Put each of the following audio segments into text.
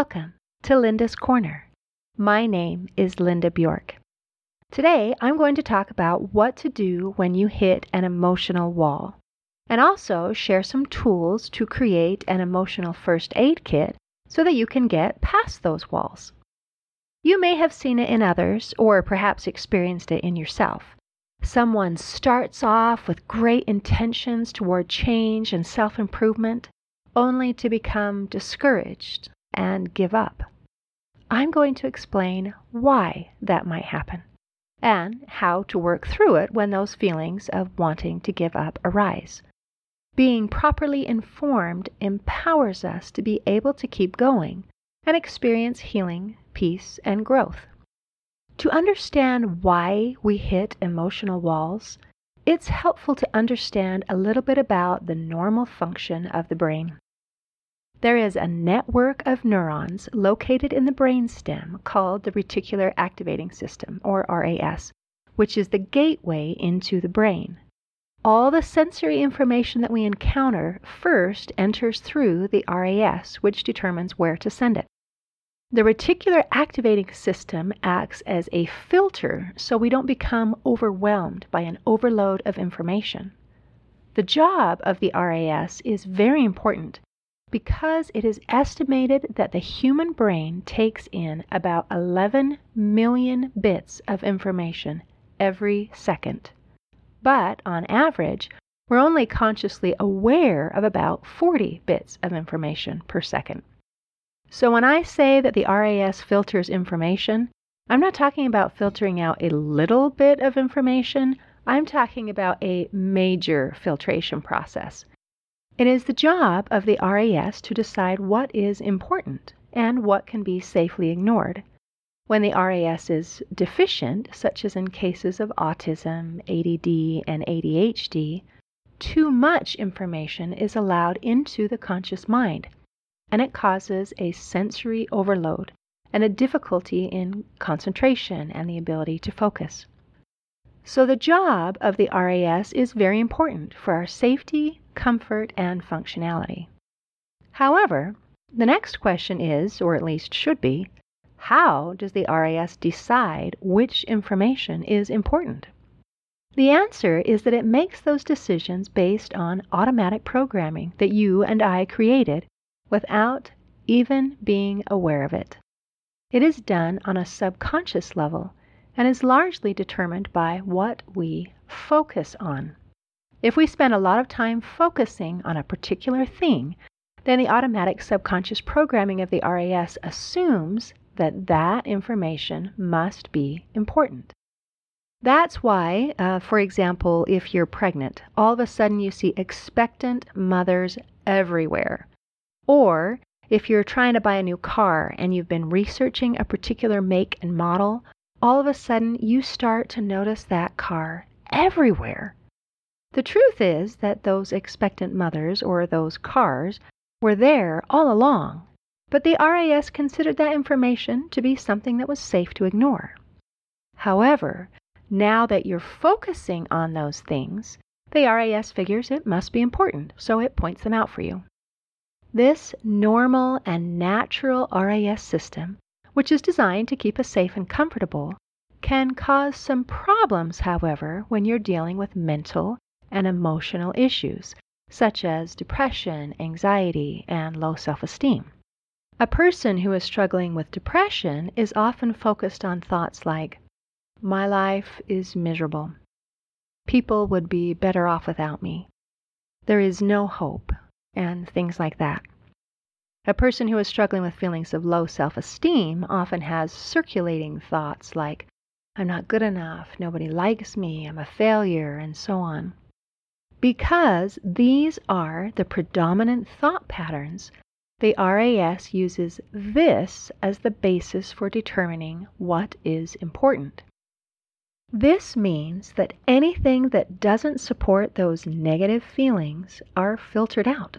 Welcome to Linda's Corner. My name is Linda Bjork. Today I'm going to talk about what to do when you hit an emotional wall and also share some tools to create an emotional first aid kit so that you can get past those walls. You may have seen it in others or perhaps experienced it in yourself. Someone starts off with great intentions toward change and self improvement, only to become discouraged and give up. I'm going to explain why that might happen and how to work through it when those feelings of wanting to give up arise. Being properly informed empowers us to be able to keep going and experience healing, peace, and growth. To understand why we hit emotional walls, it's helpful to understand a little bit about the normal function of the brain. There is a network of neurons located in the brainstem called the reticular activating system, or RAS, which is the gateway into the brain. All the sensory information that we encounter first enters through the RAS, which determines where to send it. The reticular activating system acts as a filter so we don't become overwhelmed by an overload of information. The job of the RAS is very important because it is estimated that the human brain takes in about 11 million bits of information every second. But on average, we're only consciously aware of about 40 bits of information per second. So when I say that the RAS filters information, I'm not talking about filtering out a little bit of information, I'm talking about a major filtration process. It is the job of the RAS to decide what is important and what can be safely ignored. When the RAS is deficient, such as in cases of autism, ADD, and ADHD, too much information is allowed into the conscious mind, and it causes a sensory overload and a difficulty in concentration and the ability to focus. So, the job of the RAS is very important for our safety, comfort, and functionality. However, the next question is, or at least should be, how does the RAS decide which information is important? The answer is that it makes those decisions based on automatic programming that you and I created without even being aware of it. It is done on a subconscious level and is largely determined by what we focus on. If we spend a lot of time focusing on a particular thing, then the automatic subconscious programming of the RAS assumes that that information must be important. That's why, uh, for example, if you're pregnant, all of a sudden you see expectant mothers everywhere. Or if you're trying to buy a new car and you've been researching a particular make and model, all of a sudden you start to notice that car everywhere. The truth is that those expectant mothers or those cars were there all along, but the RAS considered that information to be something that was safe to ignore. However, now that you're focusing on those things, the RAS figures it must be important, so it points them out for you. This normal and natural RAS system which is designed to keep us safe and comfortable, can cause some problems, however, when you're dealing with mental and emotional issues, such as depression, anxiety, and low self esteem. A person who is struggling with depression is often focused on thoughts like, My life is miserable. People would be better off without me. There is no hope, and things like that. A person who is struggling with feelings of low self esteem often has circulating thoughts like, I'm not good enough, nobody likes me, I'm a failure, and so on. Because these are the predominant thought patterns, the RAS uses this as the basis for determining what is important. This means that anything that doesn't support those negative feelings are filtered out.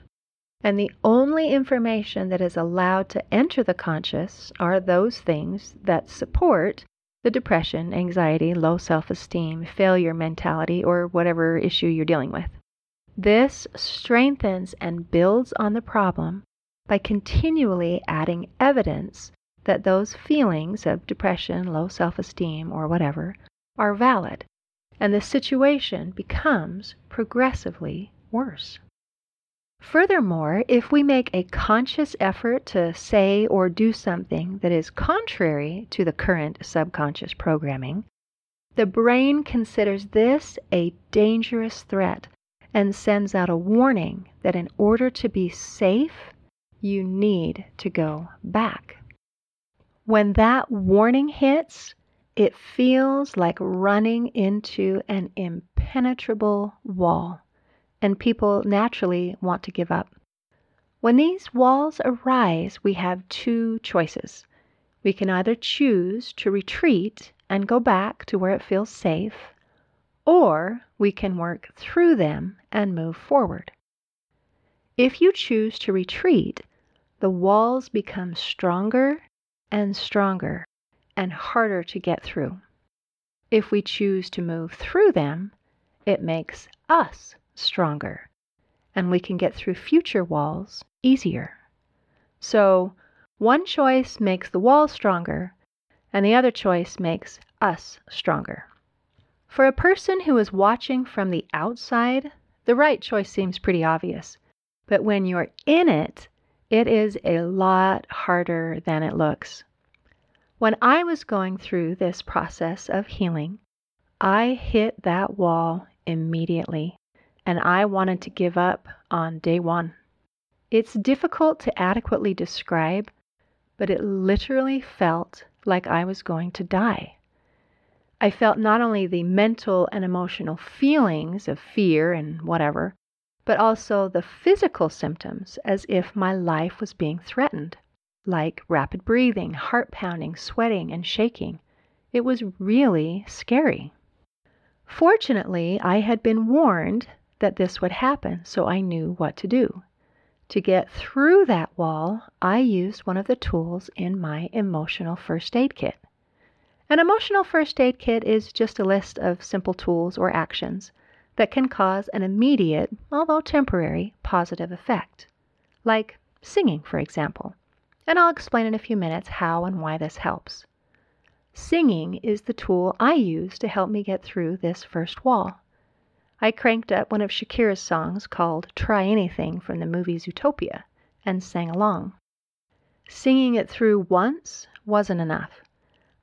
And the only information that is allowed to enter the conscious are those things that support the depression, anxiety, low self esteem, failure mentality, or whatever issue you're dealing with. This strengthens and builds on the problem by continually adding evidence that those feelings of depression, low self esteem, or whatever are valid, and the situation becomes progressively worse. Furthermore, if we make a conscious effort to say or do something that is contrary to the current subconscious programming, the brain considers this a dangerous threat and sends out a warning that in order to be safe, you need to go back. When that warning hits, it feels like running into an impenetrable wall, and people naturally want to give up. When these walls arise, we have two choices. We can either choose to retreat and go back to where it feels safe, or we can work through them and move forward. If you choose to retreat, the walls become stronger and stronger and harder to get through. If we choose to move through them, it makes us stronger and we can get through future walls easier. So, one choice makes the wall stronger, and the other choice makes us stronger. For a person who is watching from the outside, the right choice seems pretty obvious. But when you're in it, it is a lot harder than it looks. When I was going through this process of healing, I hit that wall immediately and I wanted to give up on day one. It's difficult to adequately describe, but it literally felt like I was going to die. I felt not only the mental and emotional feelings of fear and whatever, but also the physical symptoms as if my life was being threatened, like rapid breathing, heart pounding, sweating, and shaking. It was really scary. Fortunately, I had been warned that this would happen, so I knew what to do. To get through that wall, I used one of the tools in my emotional first aid kit. An emotional first aid kit is just a list of simple tools or actions that can cause an immediate, although temporary, positive effect. Like singing, for example. And I'll explain in a few minutes how and why this helps. Singing is the tool I use to help me get through this first wall. I cranked up one of Shakira's songs called Try Anything from the movie Zootopia and sang along. Singing it through once wasn't enough.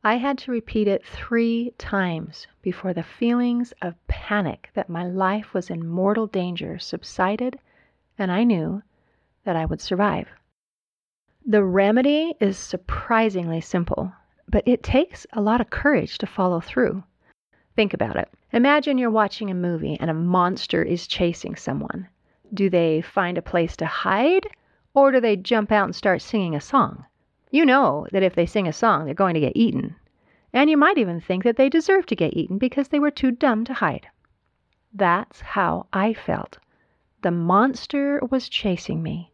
I had to repeat it three times before the feelings of panic that my life was in mortal danger subsided and I knew that I would survive. The remedy is surprisingly simple, but it takes a lot of courage to follow through. Think about it. Imagine you're watching a movie and a monster is chasing someone. Do they find a place to hide or do they jump out and start singing a song? You know that if they sing a song, they're going to get eaten. And you might even think that they deserve to get eaten because they were too dumb to hide. That's how I felt. The monster was chasing me.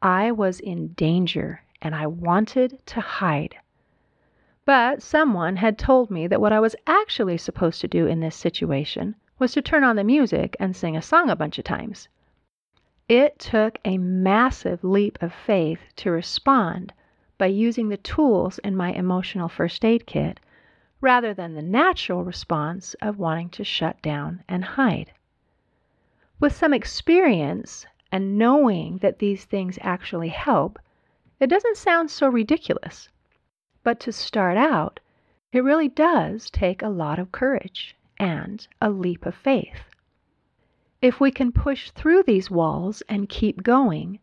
I was in danger and I wanted to hide. But someone had told me that what I was actually supposed to do in this situation was to turn on the music and sing a song a bunch of times. It took a massive leap of faith to respond by using the tools in my emotional first aid kit rather than the natural response of wanting to shut down and hide. With some experience and knowing that these things actually help, it doesn't sound so ridiculous. But to start out, it really does take a lot of courage and a leap of faith. If we can push through these walls and keep going,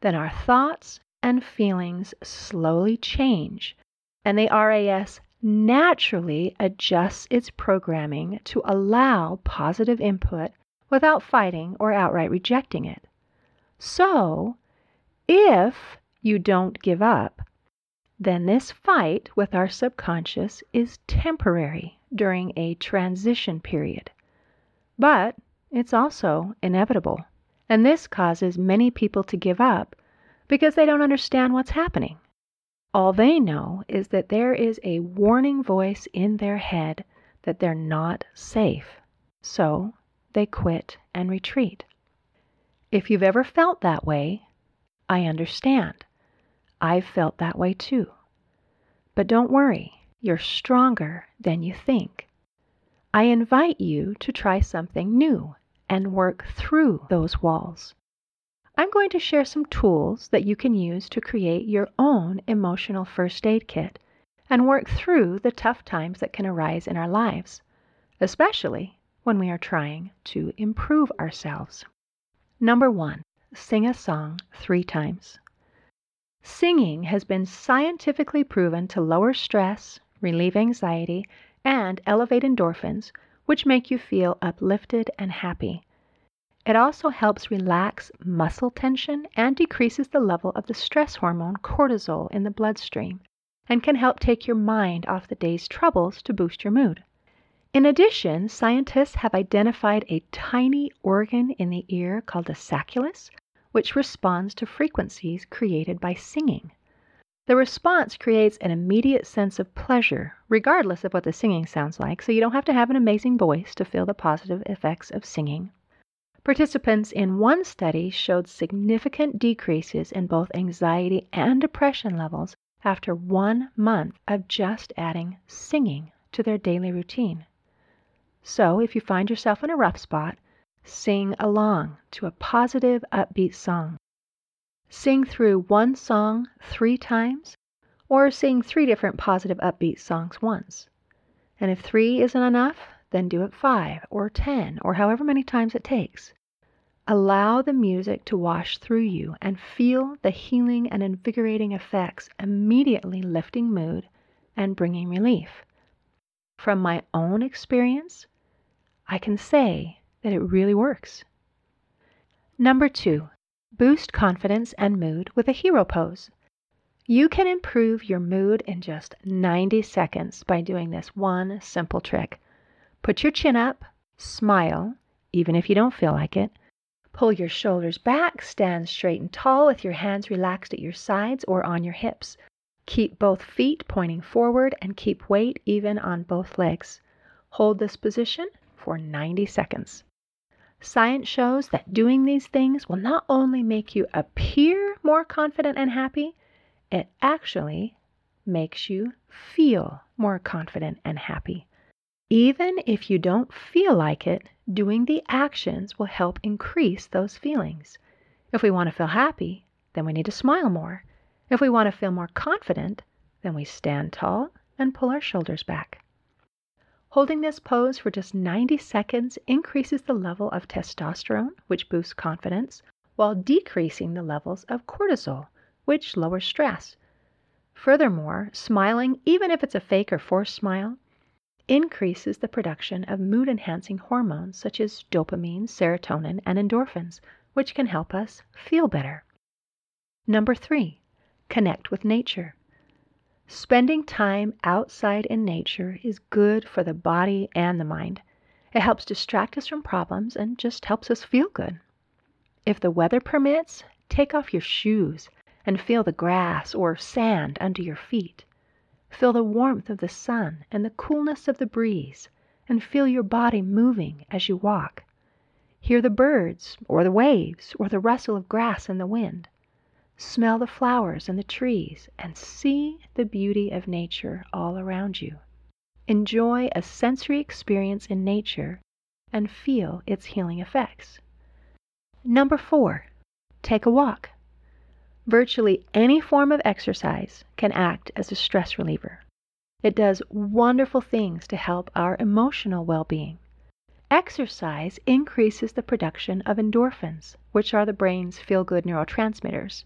then our thoughts and feelings slowly change, and the RAS naturally adjusts its programming to allow positive input without fighting or outright rejecting it. So, if you don't give up, then this fight with our subconscious is temporary during a transition period. But it's also inevitable. And this causes many people to give up because they don't understand what's happening. All they know is that there is a warning voice in their head that they're not safe. So they quit and retreat. If you've ever felt that way, I understand. I've felt that way too. But don't worry, you're stronger than you think. I invite you to try something new and work through those walls. I'm going to share some tools that you can use to create your own emotional first aid kit and work through the tough times that can arise in our lives, especially when we are trying to improve ourselves. Number one, sing a song three times. Singing has been scientifically proven to lower stress, relieve anxiety, and elevate endorphins, which make you feel uplifted and happy. It also helps relax muscle tension and decreases the level of the stress hormone cortisol in the bloodstream, and can help take your mind off the day's troubles to boost your mood. In addition, scientists have identified a tiny organ in the ear called the sacculus, which responds to frequencies created by singing. The response creates an immediate sense of pleasure, regardless of what the singing sounds like, so you don't have to have an amazing voice to feel the positive effects of singing. Participants in one study showed significant decreases in both anxiety and depression levels after one month of just adding singing to their daily routine. So, if you find yourself in a rough spot, sing along to a positive, upbeat song. Sing through one song three times, or sing three different positive, upbeat songs once. And if three isn't enough, then do it five or ten or however many times it takes. Allow the music to wash through you and feel the healing and invigorating effects immediately lifting mood and bringing relief. From my own experience, I can say that it really works. Number two, Boost confidence and mood with a hero pose. You can improve your mood in just 90 seconds by doing this one simple trick. Put your chin up, smile, even if you don't feel like it. Pull your shoulders back, stand straight and tall with your hands relaxed at your sides or on your hips. Keep both feet pointing forward and keep weight even on both legs. Hold this position for 90 seconds. Science shows that doing these things will not only make you appear more confident and happy, it actually makes you feel more confident and happy. Even if you don't feel like it, doing the actions will help increase those feelings. If we want to feel happy, then we need to smile more. If we want to feel more confident, then we stand tall and pull our shoulders back. Holding this pose for just 90 seconds increases the level of testosterone, which boosts confidence, while decreasing the levels of cortisol, which lowers stress. Furthermore, smiling, even if it's a fake or forced smile, increases the production of mood enhancing hormones such as dopamine, serotonin, and endorphins, which can help us feel better. Number three, connect with nature. Spending time outside in nature is good for the body and the mind. It helps distract us from problems and just helps us feel good. If the weather permits, take off your shoes and feel the grass or sand under your feet. Feel the warmth of the sun and the coolness of the breeze, and feel your body moving as you walk. Hear the birds, or the waves, or the rustle of grass in the wind. Smell the flowers and the trees and see the beauty of nature all around you. Enjoy a sensory experience in nature and feel its healing effects. Number four, take a walk. Virtually any form of exercise can act as a stress reliever. It does wonderful things to help our emotional well being. Exercise increases the production of endorphins, which are the brain's feel good neurotransmitters.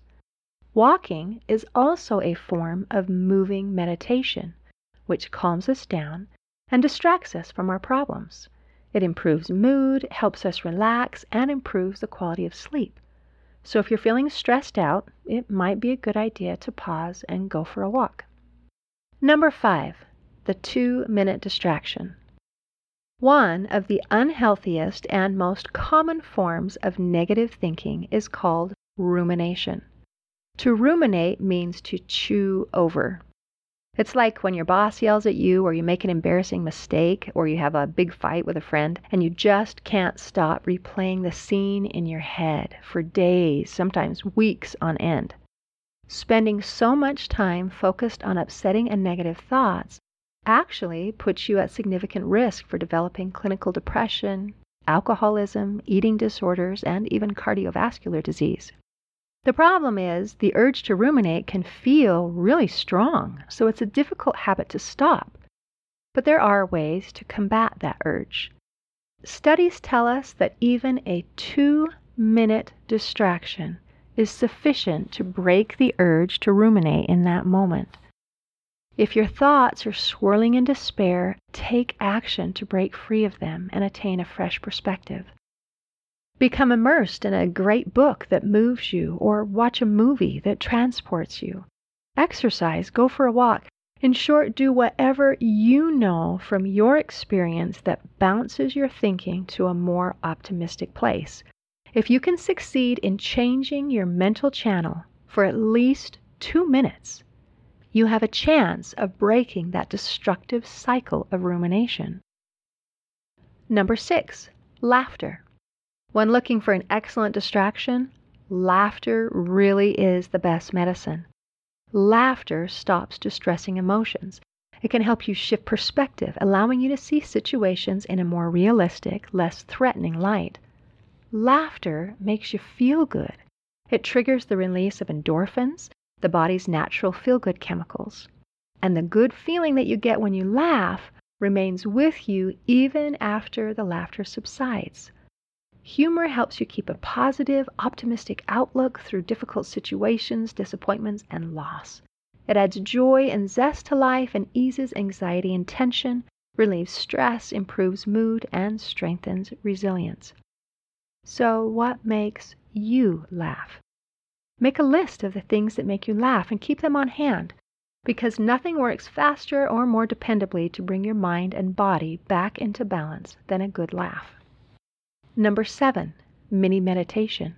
Walking is also a form of moving meditation, which calms us down and distracts us from our problems. It improves mood, helps us relax, and improves the quality of sleep. So if you're feeling stressed out, it might be a good idea to pause and go for a walk. Number five, the two minute distraction. One of the unhealthiest and most common forms of negative thinking is called rumination. To ruminate means to chew over. It's like when your boss yells at you, or you make an embarrassing mistake, or you have a big fight with a friend, and you just can't stop replaying the scene in your head for days, sometimes weeks on end. Spending so much time focused on upsetting and negative thoughts actually puts you at significant risk for developing clinical depression, alcoholism, eating disorders, and even cardiovascular disease. The problem is the urge to ruminate can feel really strong, so it's a difficult habit to stop. But there are ways to combat that urge. Studies tell us that even a two minute distraction is sufficient to break the urge to ruminate in that moment. If your thoughts are swirling in despair, take action to break free of them and attain a fresh perspective. Become immersed in a great book that moves you, or watch a movie that transports you. Exercise, go for a walk. In short, do whatever you know from your experience that bounces your thinking to a more optimistic place. If you can succeed in changing your mental channel for at least two minutes, you have a chance of breaking that destructive cycle of rumination. Number six, laughter. When looking for an excellent distraction, laughter really is the best medicine. Laughter stops distressing emotions. It can help you shift perspective, allowing you to see situations in a more realistic, less threatening light. Laughter makes you feel good. It triggers the release of endorphins, the body's natural feel good chemicals. And the good feeling that you get when you laugh remains with you even after the laughter subsides. Humor helps you keep a positive, optimistic outlook through difficult situations, disappointments, and loss. It adds joy and zest to life and eases anxiety and tension, relieves stress, improves mood, and strengthens resilience. So, what makes you laugh? Make a list of the things that make you laugh and keep them on hand because nothing works faster or more dependably to bring your mind and body back into balance than a good laugh. Number seven, mini meditation.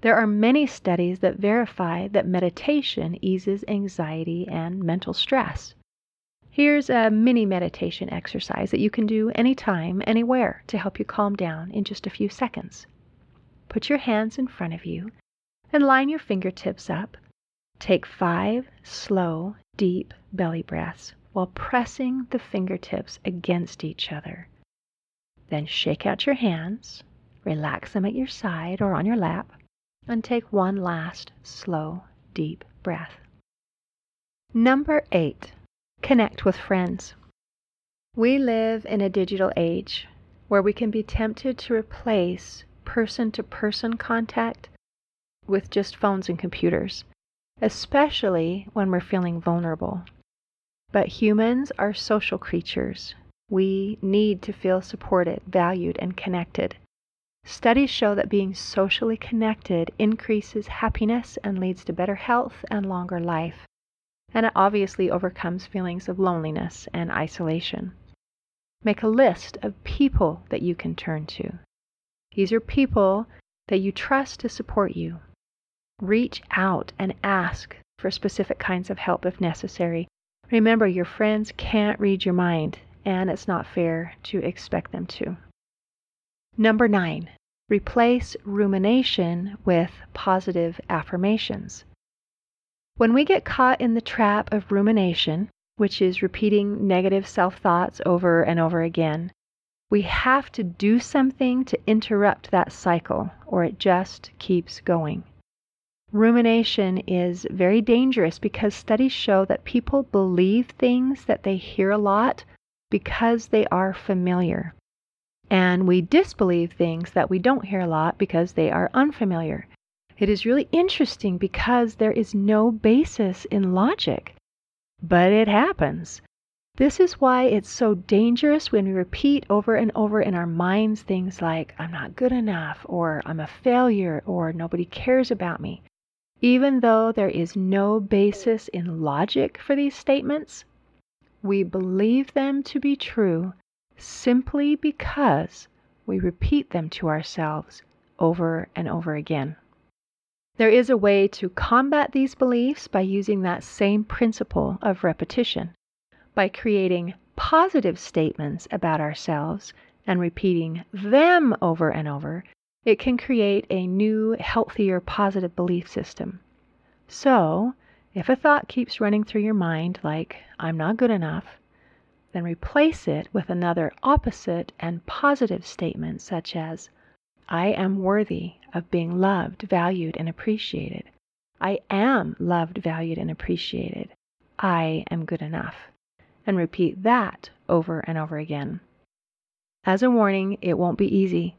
There are many studies that verify that meditation eases anxiety and mental stress. Here's a mini meditation exercise that you can do anytime, anywhere to help you calm down in just a few seconds. Put your hands in front of you and line your fingertips up. Take five slow, deep belly breaths while pressing the fingertips against each other. Then shake out your hands, relax them at your side or on your lap, and take one last slow, deep breath. Number eight, connect with friends. We live in a digital age where we can be tempted to replace person to person contact with just phones and computers, especially when we're feeling vulnerable. But humans are social creatures we need to feel supported, valued, and connected. Studies show that being socially connected increases happiness and leads to better health and longer life. And it obviously overcomes feelings of loneliness and isolation. Make a list of people that you can turn to. These are people that you trust to support you. Reach out and ask for specific kinds of help if necessary. Remember, your friends can't read your mind, and it's not fair to expect them to. Number nine, replace rumination with positive affirmations. When we get caught in the trap of rumination, which is repeating negative self thoughts over and over again, we have to do something to interrupt that cycle, or it just keeps going. Rumination is very dangerous because studies show that people believe things that they hear a lot because they are familiar. And we disbelieve things that we don't hear a lot because they are unfamiliar. It is really interesting because there is no basis in logic, but it happens. This is why it's so dangerous when we repeat over and over in our minds things like, I'm not good enough, or I'm a failure, or nobody cares about me. Even though there is no basis in logic for these statements, we believe them to be true simply because we repeat them to ourselves over and over again. There is a way to combat these beliefs by using that same principle of repetition, by creating positive statements about ourselves and repeating them over and over. It can create a new, healthier, positive belief system. So, if a thought keeps running through your mind like, I'm not good enough, then replace it with another opposite and positive statement such as, I am worthy of being loved, valued, and appreciated. I am loved, valued, and appreciated. I am good enough. And repeat that over and over again. As a warning, it won't be easy.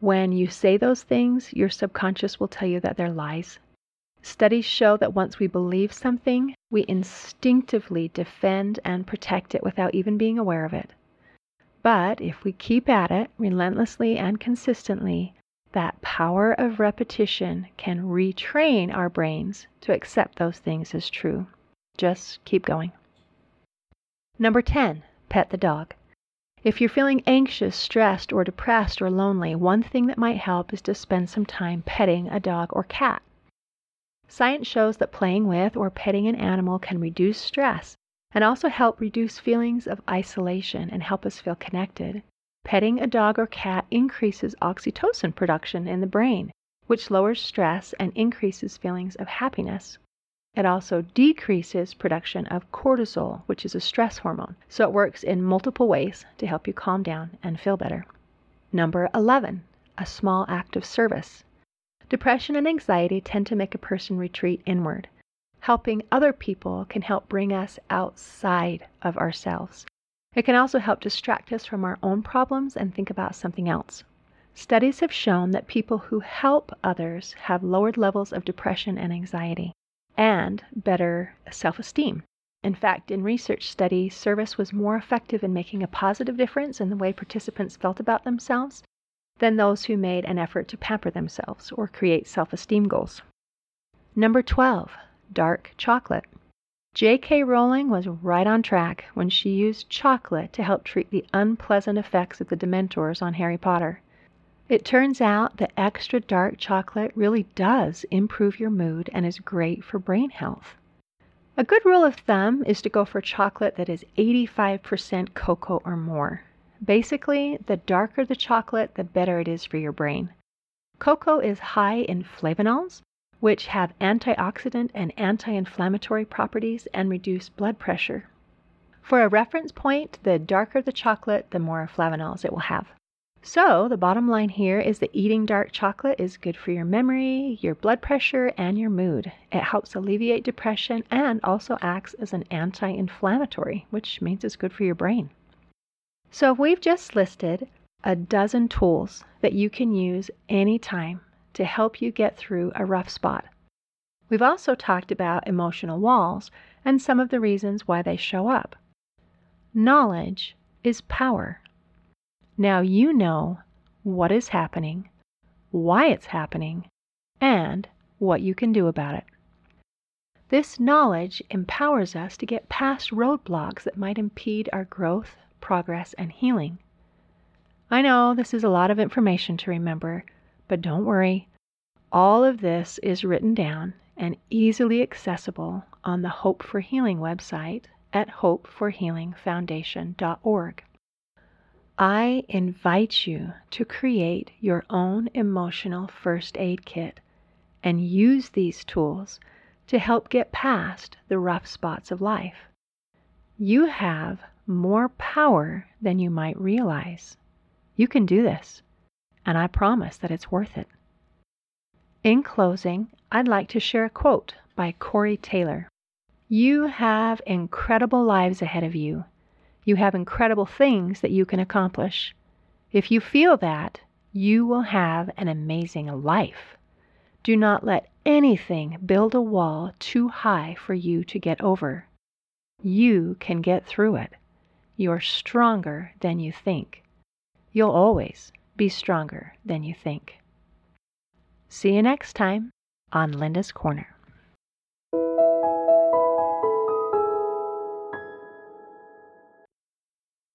When you say those things, your subconscious will tell you that they're lies. Studies show that once we believe something, we instinctively defend and protect it without even being aware of it. But if we keep at it relentlessly and consistently, that power of repetition can retrain our brains to accept those things as true. Just keep going. Number 10, pet the dog. If you're feeling anxious, stressed, or depressed or lonely, one thing that might help is to spend some time petting a dog or cat. Science shows that playing with or petting an animal can reduce stress and also help reduce feelings of isolation and help us feel connected. Petting a dog or cat increases oxytocin production in the brain, which lowers stress and increases feelings of happiness. It also decreases production of cortisol, which is a stress hormone. So it works in multiple ways to help you calm down and feel better. Number 11, a small act of service. Depression and anxiety tend to make a person retreat inward. Helping other people can help bring us outside of ourselves. It can also help distract us from our own problems and think about something else. Studies have shown that people who help others have lowered levels of depression and anxiety and better self esteem. In fact, in research studies, service was more effective in making a positive difference in the way participants felt about themselves than those who made an effort to pamper themselves or create self esteem goals. Number 12, dark chocolate. J.K. Rowling was right on track when she used chocolate to help treat the unpleasant effects of the Dementors on Harry Potter. It turns out that extra dark chocolate really does improve your mood and is great for brain health. A good rule of thumb is to go for chocolate that is 85% cocoa or more. Basically, the darker the chocolate, the better it is for your brain. Cocoa is high in flavonols, which have antioxidant and anti inflammatory properties and reduce blood pressure. For a reference point, the darker the chocolate, the more flavonols it will have. So, the bottom line here is that eating dark chocolate is good for your memory, your blood pressure, and your mood. It helps alleviate depression and also acts as an anti inflammatory, which means it's good for your brain. So we've just listed a dozen tools that you can use anytime to help you get through a rough spot. We've also talked about emotional walls and some of the reasons why they show up. Knowledge is power. Now you know what is happening, why it's happening, and what you can do about it. This knowledge empowers us to get past roadblocks that might impede our growth progress, and healing. I know this is a lot of information to remember, but don't worry. All of this is written down and easily accessible on the Hope for Healing website at hopeforhealingfoundation.org. I invite you to create your own emotional first aid kit and use these tools to help get past the rough spots of life. You have more power than you might realize. You can do this, and I promise that it's worth it. In closing, I'd like to share a quote by Corey Taylor. You have incredible lives ahead of you. You have incredible things that you can accomplish. If you feel that, you will have an amazing life. Do not let anything build a wall too high for you to get over. You can get through it. You're stronger than you think. You'll always be stronger than you think. See you next time on Linda's Corner.